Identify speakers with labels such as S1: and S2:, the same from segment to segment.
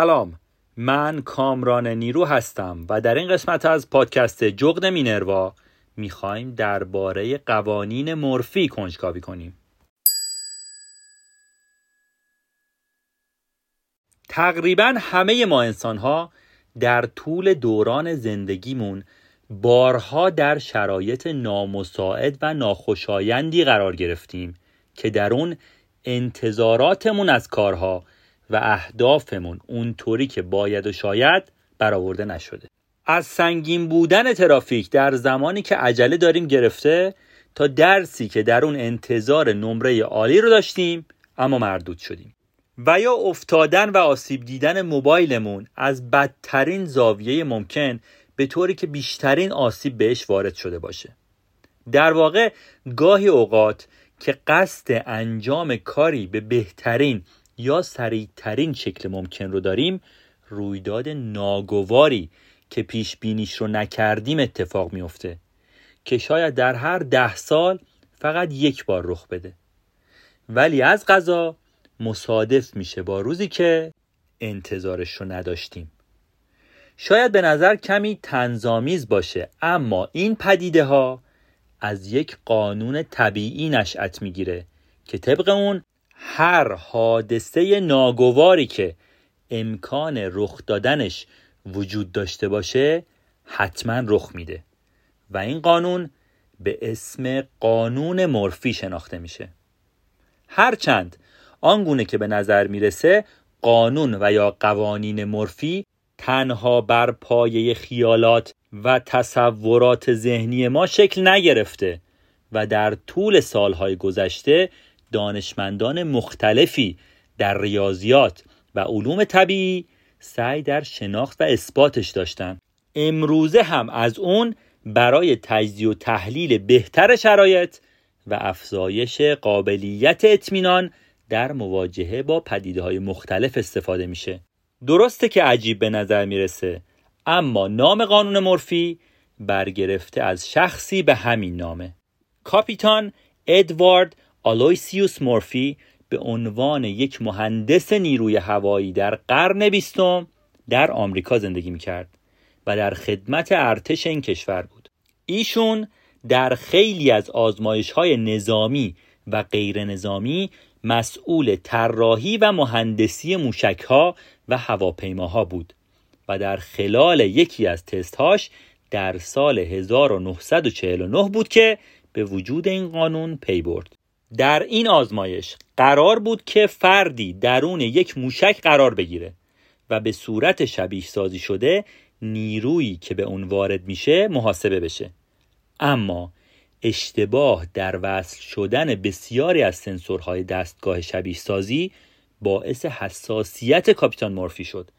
S1: سلام. من کامران نیرو هستم و در این قسمت از پادکست جغد مینروا می‌خوایم درباره قوانین مورفی کنجکاوی کنیم. تقریبا همه ما انسان ها در طول دوران زندگیمون بارها در شرایط نامساعد و ناخوشایندی قرار گرفتیم که در اون انتظاراتمون از کارها و اهدافمون اونطوری که باید و شاید برآورده نشده. از سنگین بودن ترافیک در زمانی که عجله داریم گرفته تا درسی که در اون انتظار نمره عالی رو داشتیم اما مردود شدیم. و یا افتادن و آسیب دیدن موبایلمون از بدترین زاویه ممکن به طوری که بیشترین آسیب بهش وارد شده باشه. در واقع گاهی اوقات که قصد انجام کاری به بهترین یا سریعترین شکل ممکن رو داریم رویداد ناگواری که پیش بینیش رو نکردیم اتفاق میفته که شاید در هر ده سال فقط یک بار رخ بده. ولی از غذا مصادف میشه با روزی که انتظارش رو نداشتیم. شاید به نظر کمی تنظامیز باشه اما این پدیده ها از یک قانون طبیعی نشأت می‌گیره که طبق اون هر حادثه ناگواری که امکان رخ دادنش وجود داشته باشه حتما رخ میده. و این قانون به اسم قانون مورفی شناخته میشه. هرچند آنگونه که به نظر می‌رسه قانون و یا قوانین مورفی تنها بر پایه خیالات و تصورات ذهنی ما شکل نگرفته و در طول سالهای گذشته دانشمندان مختلفی در ریاضیات و علوم طبیعی سعی در شناخت و اثباتش داشتن امروزه هم از اون برای تجزیه و تحلیل بهتر شرایط و افزایش قابلیت اطمینان در مواجهه با پدیده های مختلف استفاده میشه. درسته که عجیب به نظر می‌رسه اما نام قانون مورفی برگرفته از شخصی به همین نامه. کاپیتان ادوارد آلویسیوس مورفی به عنوان یک مهندس نیروی هوایی در قرن بیستم در آمریکا زندگی می‌کرد و در خدمت ارتش این کشور بود. ایشون در خیلی از آزمایش های نظامی و غیر نظامی مسئول طراحی و مهندسی موشک ها و هواپیماها بود و در خلال یکی از تستهاش در سال 1949 بود که به وجود این قانون پی برد. در این آزمایش قرار بود که فردی درون یک موشک قرار بگیره و به صورت شبیه سازی شده نیرویی که به اون وارد میشه محاسبه بشه. اما اشتباه در وصل شدن بسیاری از سنسورهای دستگاه شبیه سازی باعث حساسیت کاپیتان مورفی شد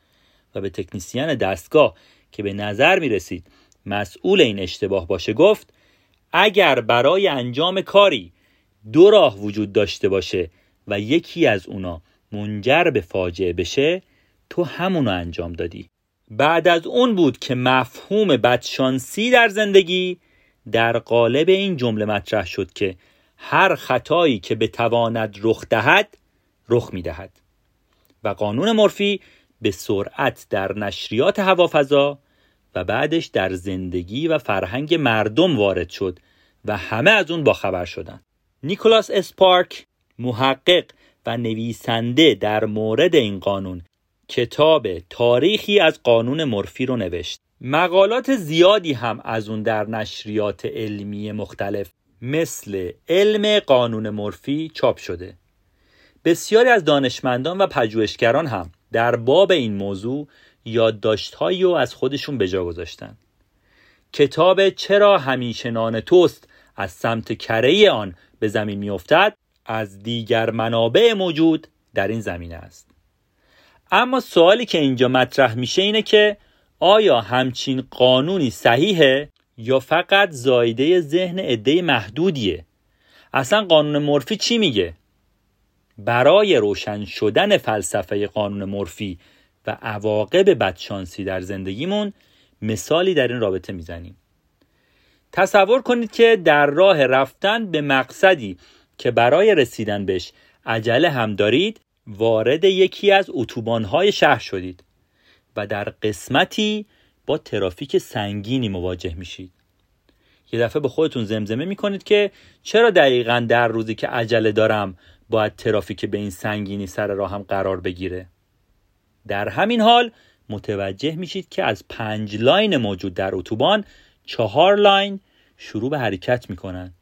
S1: و به تکنیسیان دستگاه که به نظر می رسید مسئول این اشتباه باشه گفت اگر برای انجام کاری دو راه وجود داشته باشه و یکی از اونا منجر به فاجعه بشه تو همونو انجام دادی. بعد از اون بود که مفهوم بدشانسی در زندگی در قالب این جمله مطرح شد که هر خطایی که بتواند رخ دهد رخ می‌دهد. و قانون مورفی به سرعت در نشریات هوافضا و بعدش در زندگی و فرهنگ مردم وارد شد و همه از اون باخبر شدند نیکولاس اسپارک محقق و نویسنده در مورد این قانون کتاب تاریخی از قانون مورفی رو نوشت. مقالات زیادی هم از اون در نشریات علمی مختلف مثل علم قانون مورفی چاپ شده. بسیاری از دانشمندان و پژوهشگران هم در باب این موضوع یادداشتهایی رو از خودشون به جا گذاشتن. کتاب چرا همیشه نان توست از سمت کره آن به زمین میافتد از دیگر منابع موجود در این زمینه است. اما سوالی که اینجا مطرح میشه اینه که آیا همچین قانونی صحیحه یا فقط زایده ذهن عده محدودیه؟ اصلا قانون مورفی چی میگه؟ برای روشن شدن فلسفه قانون مورفی و عواقب بدشانسی در زندگیمون مثالی در این رابطه می‌زنیم. تصور کنید که در راه رفتن به مقصدی که برای رسیدن بهش عجله هم دارید وارد یکی از اتوبانهای شهر شدید و در قسمتی با ترافیک سنگینی مواجه میشید. یه دفعه به خودتون زمزمه می‌کنید که چرا دقیقا در روزی که عجله دارم باید ترافیک به این سنگینی سر راهم قرار بگیره؟ در همین حال متوجه میشید که از پنج line موجود در اتوبان چهار line شروع به حرکت می‌کنن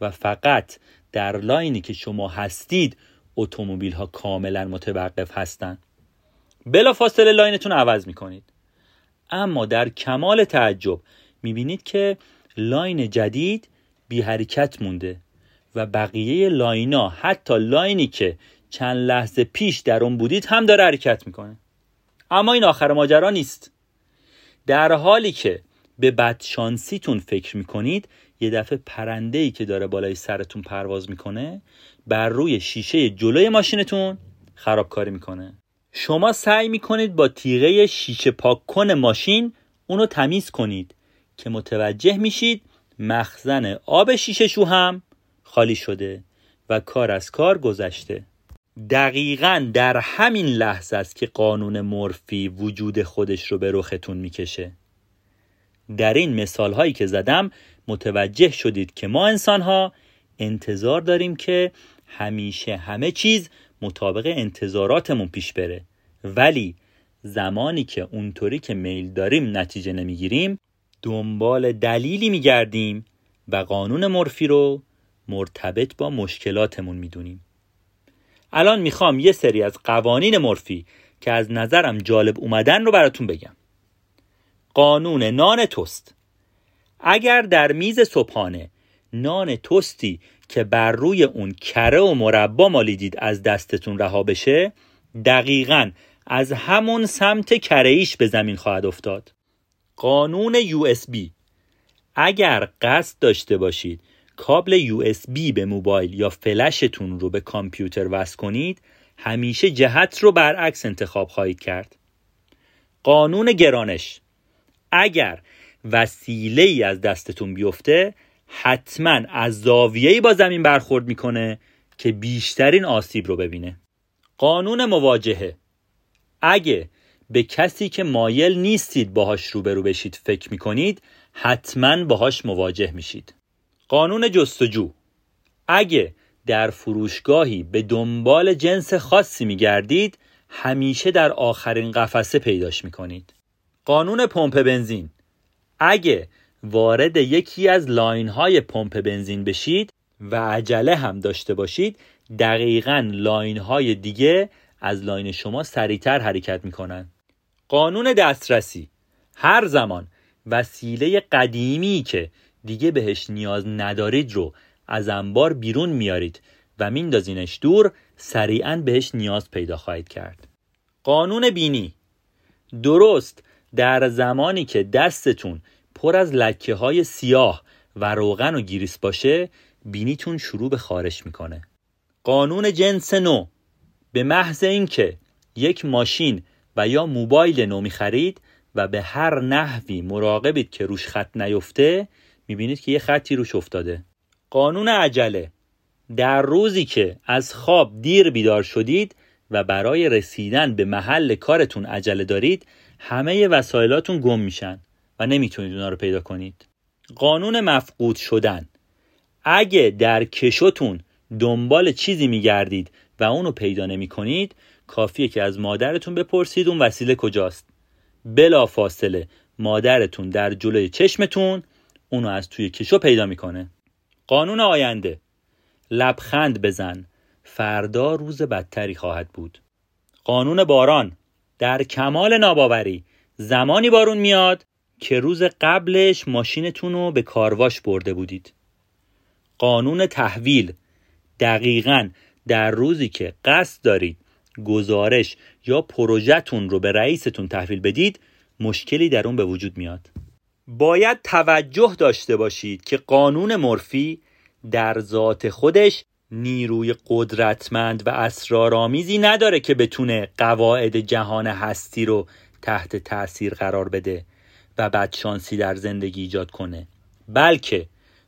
S1: و فقط در line ی که شما هستید اتومبیل ها کاملا متوقف هستند بلا فاصله line تون عوض می‌کنید. اما در کمال تعجب می‌بینید که line جدید بی حرکت مونده و بقیه line ا حتی line ی که چند لحظه پیش در اون بودید هم داره حرکت می‌کنه. اما این آخر ماجرا نیست. در حالی که به بدشانسیتون فکر می‌کنید؟ یه دفعه پرنده ای که داره بالای سرتون پرواز می‌کنه بر روی شیشه جلوی ماشینتون خرابکاری می‌کنه. شما سعی می‌کنید با تیغه شیشه پاک کن ماشین اونو تمیز کنید که متوجه میشید مخزن آب شیشه شو هم خالی شده و کار از کار گذشته. دقیقا در همین لحظه است که قانون مورفی وجود خودش رو به رختون می‌کشه. در این مثال هایی که زدم متوجه شدید که ما انسان ها انتظار داریم که همیشه همه چیز مطابق انتظاراتمون پیش بره. ولی زمانی که اونطوری که میل داریم نتیجه نمی‌گیریم دنبال دلیلی میگردیم و قانون مورفی رو مرتبط با مشکلاتمون می‌دونیم. الان می‌خوام یه سری از قوانین مورفی که از نظرم جالب اومدن رو براتون بگم. قانون نان توست. اگر در میز صبحانه نان توستی که بر روی اون کره و مربا مالیدید از دستتون رها بشه دقیقا از همون سمت کره به زمین خواهد افتاد. قانون USB اگر قصد داشته باشید کابل USB به موبایل یا فلشتون رو به کامپیوتر وصل کنید همیشه جهت رو برعکس انتخاب خواهید کرد. قانون گرانش. اگر وسیله ای از دستتون بیفته حتما از زاویه‌ای با زمین برخورد می‌کنه که بیشترین آسیب رو ببینه. قانون مواجهه. اگه به کسی که مایل نیستید باهاش روبرو بشید فکر می‌کنید حتما باهاش مواجه میشید. قانون جستجو. اگه در فروشگاهی به دنبال جنس خاصی میگردید همیشه در آخرین قفسه پیداش می‌کنید. قانون پمپ بنزین. اگه وارد یکی از لاین های پمپ بنزین بشید و عجله هم داشته باشید دقیقا line های دیگه از line شما سریعتر حرکت می‌کنن. قانون دسترسی. هر زمان وسیله قدیمی که دیگه بهش نیاز ندارید رو از انبار بیرون میارید و میندازینش دور سریعا بهش نیاز پیدا خواهید کرد. قانون بینی. درست در زمانی که دستتون پر از لکه های سیاه و روغن و گیریس باشه بینیتون شروع به خارش می‌کنه. قانون جنس نو. به محض اینکه یک ماشین و یا موبایل نو می‌خرید و به هر نحوی مراقبید که روش خط نیفته می‌بینید که یه خطی روش افتاده. قانون عجله. در روزی که از خواب دیر بیدار شدید و برای رسیدن به محل کارتون عجله دارید همه وسایلاتون گم میشن و نمی‌تونید اونا رو پیدا کنید. قانون مفقود شدن. اگه در کشوتون دنبال چیزی میگردید و اونو پیدا نمی کنید کافیه که از مادرتون بپرسید اون وسیله کجاست. بلا فاصله مادرتون در جلوی چشمتون اونو از توی کشو پیدا می‌کنه. قانون آینده. لبخند بزن. فردا روز بدتری خواهد بود. قانون باران. در کمال ناباوری. زمانی بارون میاد که روز قبلش ماشینتون رو به کارواش برده بودید. قانون تحویل. دقیقا در روزی که قصد دارید گزارش یا پروژهتون رو به رئیستون تحویل بدید مشکلی در اون به وجود میاد. باید توجه داشته باشید که قانون مورفی در ذات خودش نیروی قدرتمند و اسرارآمیزی نداره که بتونه قواعد جهان هستی رو تحت تاثیر قرار بده و بدشانسی در زندگی ایجاد کنه. بلکه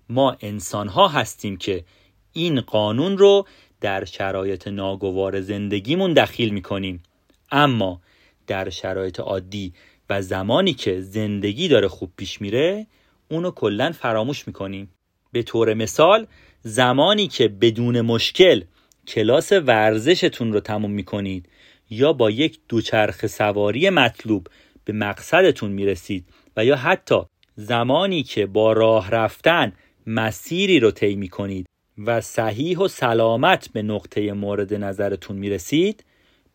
S1: ما انسان ها هستیم که این قانون رو در شرایط ناگوار زندگیمون دخیل می‌کنیم. اما در شرایط عادی و زمانی که زندگی داره خوب پیش میره اونو کلا فراموش می‌کنیم. به طور مثال زمانی که بدون مشکل کلاس ورزشتون رو تموم می‌کنید یا با یک دوچرخ سواری مطلوب به مقصدتون می‌رسید و یا حتی زمانی که با راه رفتن مسیری رو طی می‌کنید و صحیح و سلامت به نقطه مورد نظرتون می‌رسید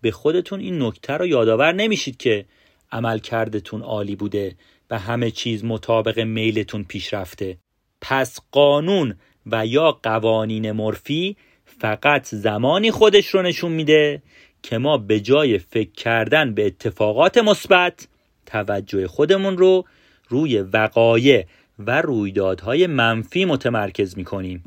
S1: به خودتون این نکته رو یادآور نمیشید که عملکردتون عالی بوده و همه چیز مطابق میلتون پیش رفته پس قانون و یا قوانین مرفی فقط زمانی خودش رو نشون میده که ما به جای فکر کردن به اتفاقات مثبت توجه خودمون رو روی وقایع و رویدادهای منفی متمرکز می‌کنیم.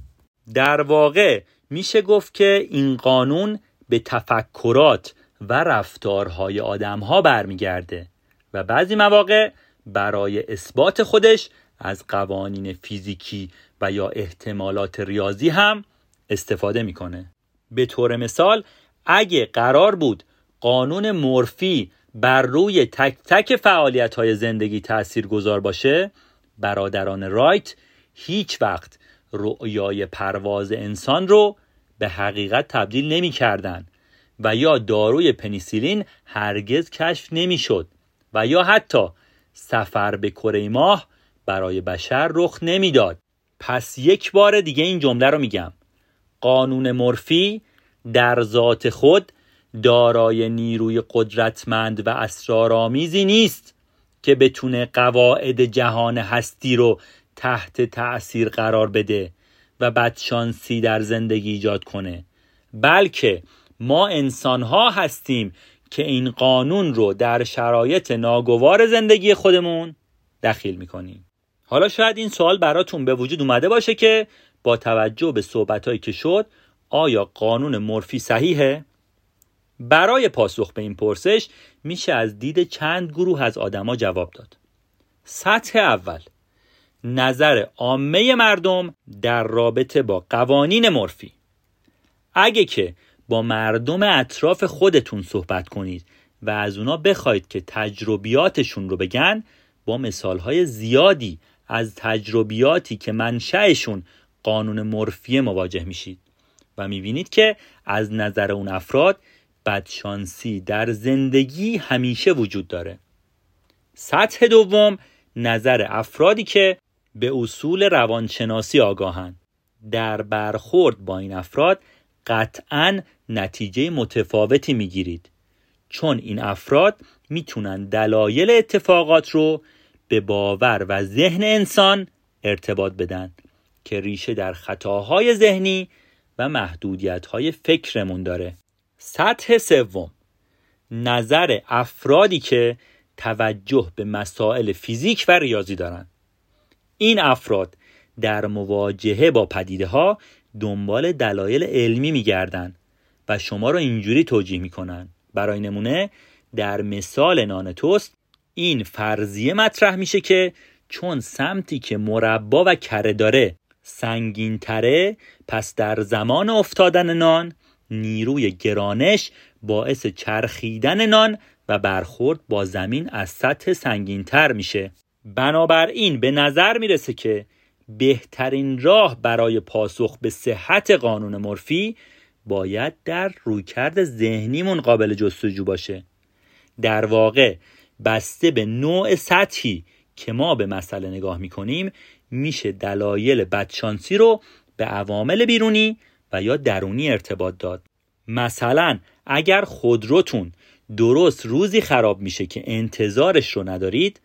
S1: در واقع میشه گفت که این قانون به تفکرات و رفتارهای آدمها برمیگرده و بعضی مواقع برای اثبات خودش از قوانین فیزیکی و یا احتمالات ریاضی هم استفاده می‌کنه. به طور مثال اگه قرار بود قانون مورفی بر روی تک تک فعالیت های زندگی تأثیر گذار باشه برادران رایت هیچ وقت رؤیای پرواز انسان رو به حقیقت تبدیل نمی کردن و یا داروی پنیسیلین هرگز کشف نمی شد و یا حتی سفر به کره ماه برای بشر رخ نمی‌داد. پس یک بار دیگه این جمله رو میگم. قانون مورفی در ذات خود دارای نیروی قدرتمند و اسرارآمیزی نیست که بتونه قواعد جهان هستی رو تحت تأثیر قرار بده و بدشانسی در زندگی ایجاد کنه. بلکه ما انسان ها هستیم که این قانون رو در شرایط ناگوار زندگی خودمون دخیل می‌کنیم. حالا شاید این سوال براتون به وجود اومده باشه که با توجه به صحبتهایی که شد آیا قانون مورفی صحیحه؟ برای پاسخ به این پرسش میشه از دید چند گروه از آدما جواب داد. سطح اول نظر عامه مردم در رابطه با قوانین مورفی اگه که با مردم اطراف خودتون صحبت کنید و از اونا بخواید که تجربیاتشون رو بگن با مثالهای زیادی از تجربیاتی که منشأشون قانون مورفی مواجه میشید. و می‌بینید که از نظر اون افراد بدشانسی در زندگی همیشه وجود داره. سطح دوم نظر افرادی که به اصول روانشناسی آگاهند. در برخورد با این افراد قطعا نتیجه متفاوتی می‌گیرید. چون این افراد می‌تونن دلایل اتفاقات رو به باور و ذهن انسان ارتباط بدن که ریشه در خطاهای ذهنی و محدودیت‌های فکرمون داره. سطح سوم نظر افرادی که توجه به مسائل فیزیک و ریاضی دارند این افراد در مواجهه با پدیده ها دنبال دلایل علمی میگردند و شما را اینجوری توجیه می‌کنن. برای نمونه در مثال نان توست این فرضیه مطرح میشه که چون سمتی که مربا و کره داره سنگین تره پس در زمان افتادن نان نیروی گرانش باعث چرخیدن نان و برخورد با زمین از سطح سنگین تر میشه. بنابراین به نظر می‌رسه که بهترین راه برای پاسخ به صحت قانون مورفی باید در رویکرد ذهنیمون قابل جستجو باشه. در واقع بسته به نوع سطحی که ما به مسئله نگاه می‌کنیم میشه دلایل بدشانسی رو به عوامل بیرونی و یا درونی ارتباط داد. مثلا اگر خودروتون درست روزی خراب میشه که انتظارش رو ندارید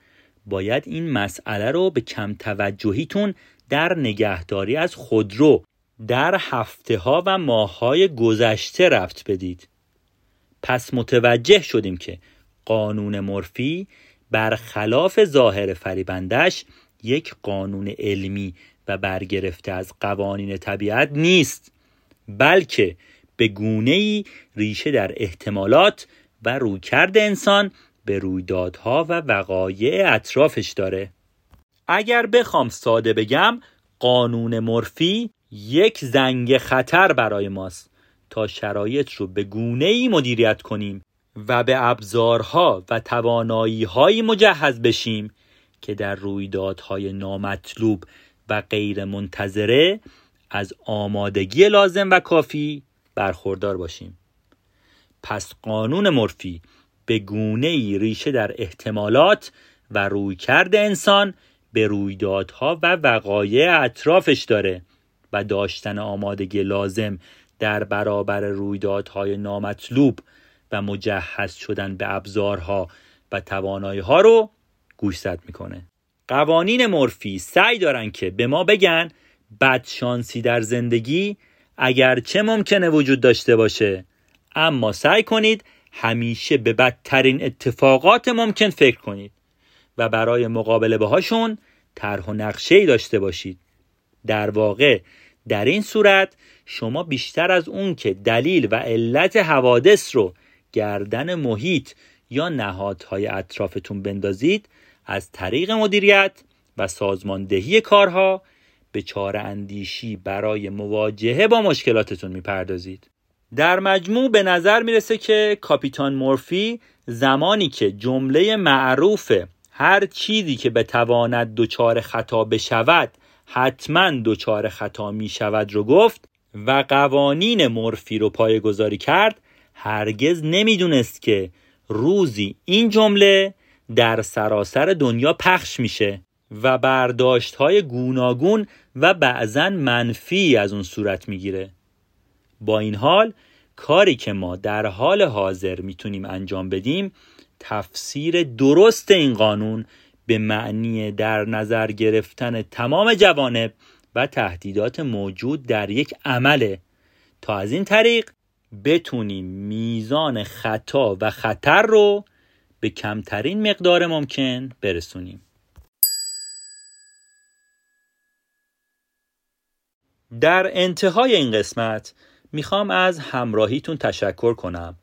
S1: باید این مسئله رو به کم توجهیتون در نگهداری از خودرو در هفته ها و ماه های گذشته رفت بدید. پس متوجه شدیم که قانون مورفی برخلاف ظاهر فریبندش یک قانون علمی و برگرفته از قوانین طبیعت نیست بلکه به گونه ای ریشه در احتمالات و رویکرد انسان به رویدادها و وقایع اطرافش داره. اگر بخوام ساده بگم قانون مورفی یک زنگ خطر برای ماست. تا شرایط رو به گونه ای مدیریت کنیم و به ابزارها و توانایی های مجهز بشیم که در رویدادهای نامطلوب و غیر منتظره از آمادگی لازم و کافی برخوردار باشیم. پس قانون مورفی به گونه ای ریشه در احتمالات و رویکرد انسان به رویدادها و وقایع اطرافش داره و داشتن آمادگی لازم در برابر رویدادهای نامطلوب و مجهز شدن به ابزارها و توانایی ها رو گوشزد می‌کنه. قوانین مورفی سعی دارن که به ما بگن بدشانسی در زندگی اگرچه ممکنه وجود داشته باشه. اما سعی کنید همیشه به بدترین اتفاقات ممکن فکر کنید و برای مقابله باهاشون طرح و نقشه داشته باشید. در واقع در این صورت شما بیشتر از اون که دلیل و علت حوادث رو گردن محیط یا نهادهای اطرافتون بندازید از طریق مدیریت و سازماندهی کارها به چاره اندیشی برای مواجهه با مشکلاتتون می‌پردازید. در مجموع به نظر می‌رسه که کاپیتان مورفی زمانی که جمله معروف هر چیزی که بتواند دچار خطا بشود حتما دچار خطا می شود رو گفت و قوانین مورفی رو پایگذاری کرد هرگز نمی‌دونست که روزی این جمله در سراسر دنیا پخش میشه و برداشت های گوناگون و بعضا منفی از اون صورت می‌گیره. با این حال کاری که ما در حال حاضر می‌تونیم انجام بدیم تفسیر درست این قانون به معنی در نظر گرفتن تمام جوانب و تهدیدات موجود در یک عمله. تا از این طریق بتونیم میزان خطا و خطر رو به کمترین مقدار ممکن برسونیم در انتهای این قسمت می‌خوام از همراهیتون تشکر کنم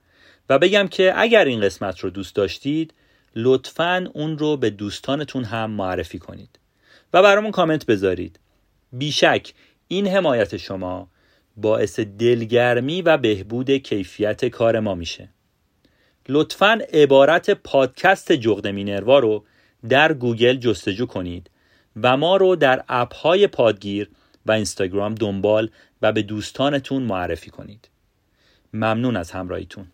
S1: و بگم که اگر این قسمت رو دوست داشتید لطفا اون رو به دوستانتون هم معرفی کنید و برامون کامنت بذارید. بیشک این حمایت شما باعث دلگرمی و بهبود کیفیت کار ما میشه. لطفا عبارت پادکست جغد مینروا رو در گوگل جستجو کنید و ما رو در app های پادگیر و اینستاگرام دنبال و به دوستانتون معرفی کنید. ممنون از همراهیتون.